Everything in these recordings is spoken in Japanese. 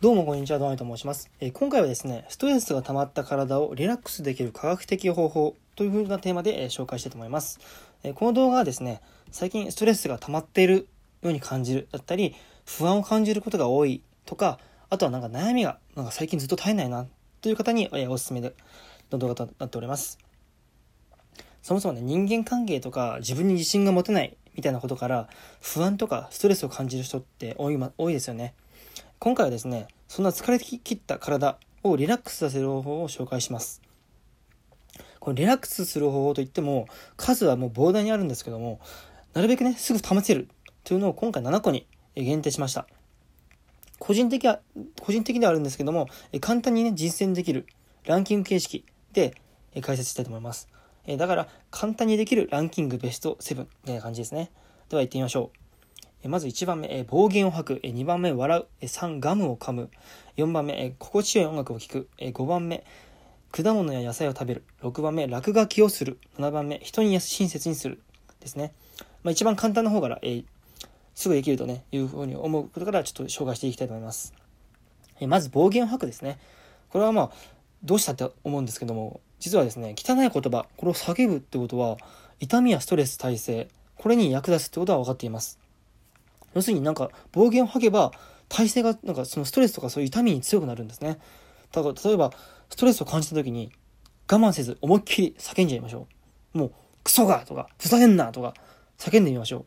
どうもこんにちは、ドアイと申します。えー今回はですね、ストレスが溜まった体をリラックスできる科学的方法という風なテーマで、えー紹介したいと思います。えーこの動画はですね、最近ストレスが溜まっているように感じるだったり、不安を感じることが多いとか、あとはなんか悩みがなんか最近ずっと絶えないなという方に、えおすすめの動画となっております。そもそもね、人間関係とか自分に自信が持てないみたいなことから不安とかストレスを感じる人って多い,、ま、多いですよね。今回はですね、そんな疲れ切った体をリラックスさせる方法を紹介します。このリラックスする方法といっても、数はもう膨大にあるんですけども、なるべくね、すぐ試せるというのを今回7個に限定しました。個人的は、個人的ではあるんですけども、簡単にね、実践できるランキング形式で解説したいと思います。だから、簡単にできるランキングベスト7みたいな感じですね。では行ってみましょう。まず1番目、暴言を吐く。2番目、笑う。3、ガムを噛む。4番目、心地よい音楽を聴く。5番目、果物や野菜を食べる。6番目、落書きをする。7番目、人に親切にする。ですね。まあ、一番簡単な方から、え、すぐできるとね、いうふうに思うことからちょっと紹介していきたいと思います。えまず、暴言を吐くですね。これはまあ、どうしたって思うんですけども、実はですね、汚い言葉、これを叫ぶってことは、痛みやストレス耐性、これに役立つってことは分かっています。要するになんか暴言を吐けば体勢がなんかそのストレスとかそういう痛みに強くなるんですね。だから例えばストレスを感じた時に我慢せず思いっきり叫んじゃいましょう。もうクソがとかふざけんなとか叫んでみましょう。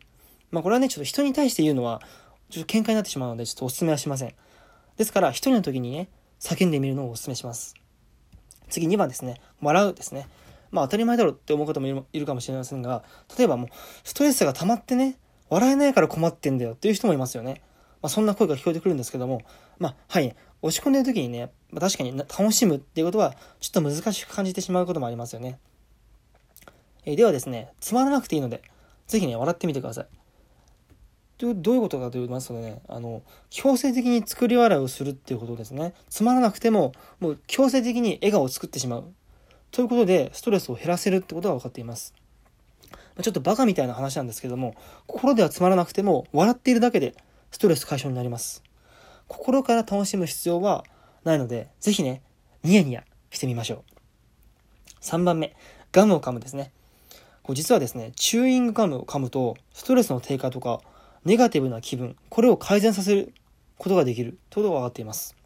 まあこれはねちょっと人に対して言うのはちょっと喧嘩になってしまうのでちょっとお勧めはしません。ですから一人の時にね叫んでみるのをお勧めします。次2番ですね。笑うですね。まあ当たり前だろうって思う方もいるかもしれませんが例えばもうストレスが溜まってね笑えないから困ってんだよっていう人もいますよね。まあ、そんな声が聞こえてくるんですけども、まあ、はい、落ち込んでる時にね、まあ、確かに楽しむっていうことは、ちょっと難しく感じてしまうこともありますよね。えー、ではですね、つまらなくていいので、ぜひね、笑ってみてください。どういうことかと言いますとね、あの、強制的に作り笑いをするっていうことですね。つまらなくても、もう強制的に笑顔を作ってしまう。ということで、ストレスを減らせるってことが分かっています。ちょっとバカみたいな話なんですけども、心ではつまらなくても、笑っているだけでストレス解消になります。心から楽しむ必要はないので、ぜひね、ニヤニヤしてみましょう。3番目、ガムを噛むですね。こう実はですね、チューイングガムを噛むと、ストレスの低下とか、ネガティブな気分、これを改善させることができるということが分かっています。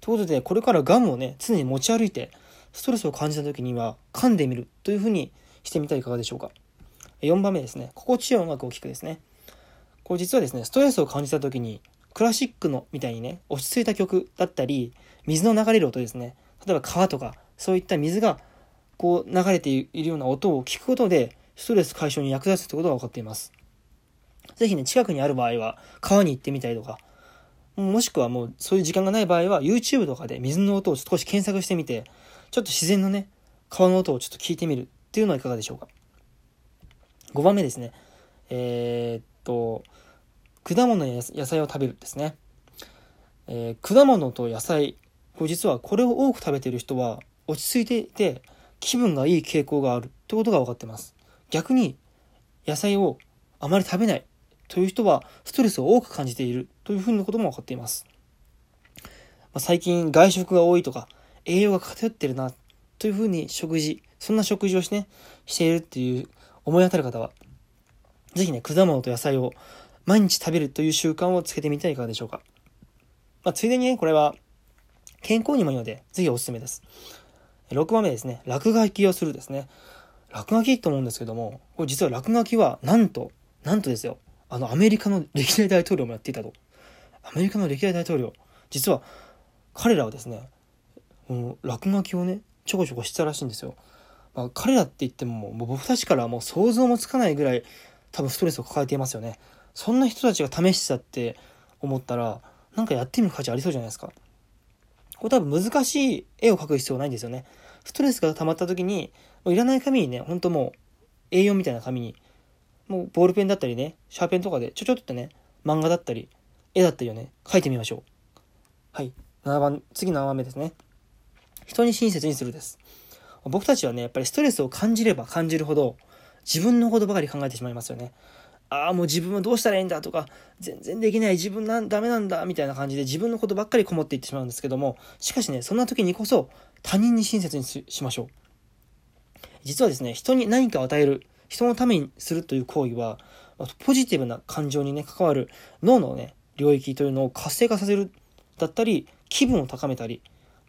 ということで、これからガムをね、常に持ち歩いて、ストレスを感じた時には噛んでみるというふうにしてみたらいかがでしょうか。4番目ですね。心地よい音楽を聴くですね。これ実はですね、ストレスを感じた時に、クラシックのみたいにね、落ち着いた曲だったり、水の流れる音ですね。例えば川とか、そういった水がこう流れているような音を聞くことで、ストレス解消に役立つということが分かっています。ぜひね、近くにある場合は、川に行ってみたりとか、もしくはもうそういう時間がない場合は、YouTube とかで水の音を少し検索してみて、ちょっと自然のね、川の音をちょっと聞いてみるっていうのはいかがでしょうか？5番目ですね。えー、っと、果物や野菜を食べるですね。えー、果物と野菜、これ実はこれを多く食べてる人は落ち着いていて気分がいい傾向があるってことが分かってます。逆に野菜をあまり食べないという人はストレスを多く感じているというふうなことも分かっています。まあ、最近外食が多いとか栄養が偏ってるなというふうに食事、そんな食事をして,、ね、しているっていう思い当たる方は、ぜひね、果物と野菜を毎日食べるという習慣をつけてみてはいかがでしょうか。まあ、ついでにね、これは健康にもいいので、ぜひおすすめです。6番目ですね、落書きをするですね。落書きと思うんですけども、これ実は落書きはなんと、なんとですよ、あのアメリカの歴代大統領もやっていたと。アメリカの歴代大統領、実は彼らはですね、もう落書きをね、ちょこちょこしてたらしいんですよ。まあ、彼らって言っても、もう僕たちからもう想像もつかないぐらい多分ストレスを抱えていますよね。そんな人たちが試してたって思ったら、なんかやってみる価値ありそうじゃないですか。これ多分難しい絵を描く必要ないんですよね。ストレスが溜まった時に、もういらない紙にね、ほんともう A4 みたいな紙に、もうボールペンだったりね、シャーペンとかでちょちょっとね、漫画だったり、絵だったりをね、描いてみましょう。はい。7番、次7番目ですね。人に親切にするです。僕たちはね、やっぱりストレスを感じれば感じるほど、自分のことばかり考えてしまいますよね。ああ、もう自分はどうしたらいいんだとか、全然できない、自分なんダメなんだ、みたいな感じで自分のことばっかりこもっていってしまうんですけども、しかしね、そんな時にこそ他人に親切にしましょう。実はですね、人に何かを与える、人のためにするという行為は、ポジティブな感情にね、関わる脳のね、領域というのを活性化させるだったり、気分を高めたり、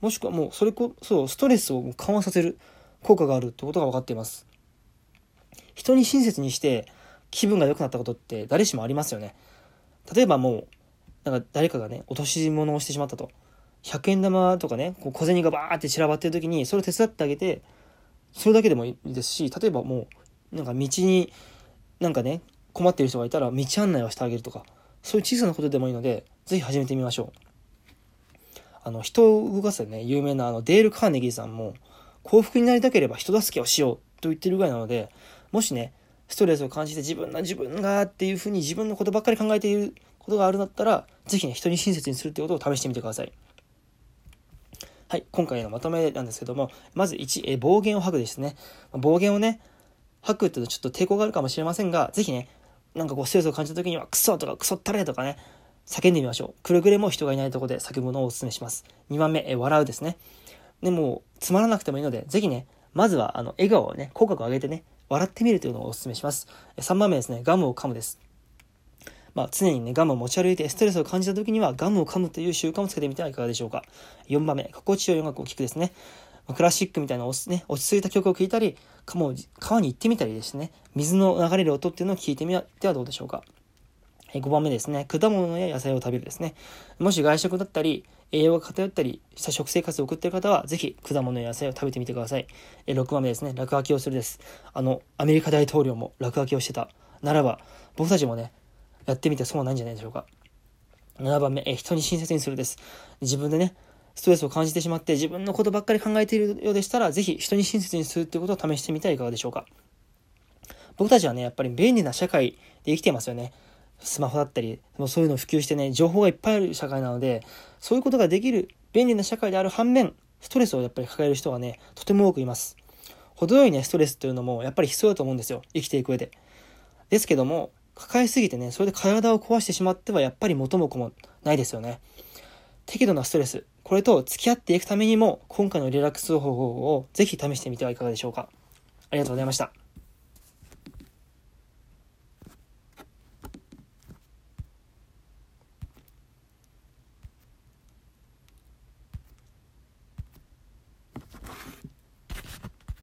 もしくはもうそれこそストレスを緩和させる効果があるってことが分かっています。人に親切にして気分が良くなったことって誰しもありますよね。例えばもう、なんか誰かがね、落とし物をしてしまったと。100円玉とかね、こう小銭がバーって散らばってる時に、それを手伝ってあげて、それだけでもいいですし、例えばもう、なんか道に、なんかね、困ってる人がいたら道案内をしてあげるとか、そういう小さなことでもいいので、ぜひ始めてみましょう。あの、人を動かすね、有名なあのデール・カーネギーさんも、幸福になりたければ人助けをしようと言ってるぐらいなので、もしね、ストレスを感じて自分が自分がっていうふうに自分のことばっかり考えていることがあるんだったら、ぜひね、人に親切にするってことを試してみてください。はい、今回のまとめなんですけども、まず1、え暴言を吐くですね。暴言をね、吐くっていうとちょっと抵抗があるかもしれませんが、ぜひね、なんかこうストレスを感じた時には、クソとかクソったれとかね、叫んでみましょう。くれぐれも人がいないところで叫ぶのをお勧めします。2番目、え笑うですね。でも、つまらなくてもいいので、ぜひね、まずは、あの、笑顔をね、口角を上げてね、笑ってみるというのをお勧めします。3番目ですね、ガムを噛むです。まあ、常にね、ガムを持ち歩いてストレスを感じた時にはガムを噛むという習慣をつけてみてはいかがでしょうか。4番目、心地よい音楽を聴くですね。クラシックみたいな、ね、落ち着いた曲を聴いたり、もう川に行ってみたりですね、水の流れる音っていうのを聞いてみてはどうでしょうか。5番目ですね、果物や野菜を食べるですね。もし外食だったり、栄養が偏ったりした食生活を送っている方は、ぜひ果物や野菜を食べてみてください。6番目ですね、落書きをするです。あの、アメリカ大統領も落書きをしてた。ならば、僕たちもね、やってみてそうないんじゃないでしょうか。7番目、え人に親切にするです。自分でね、ストレスを感じてしまって自分のことばっかり考えているようでしたら、ぜひ人に親切にするっていうことを試してみてはいかがでしょうか。僕たちはね、やっぱり便利な社会で生きていますよね。スマホだったり、もそういうのを普及してね、情報がいっぱいある社会なので、そういうことができる便利な社会である反面、ストレスをやっぱり抱える人がね、とても多くいます。程よいね、ストレスっていうのもやっぱり必要だと思うんですよ。生きていく上で。ですけども、抱えすぎてね、それで体を壊してしまってはやっぱり元も子もないですよね。適度なストレス、これと付き合っていくためにも、今回のリラックス方法をぜひ試してみてはいかがでしょうか。ありがとうございました。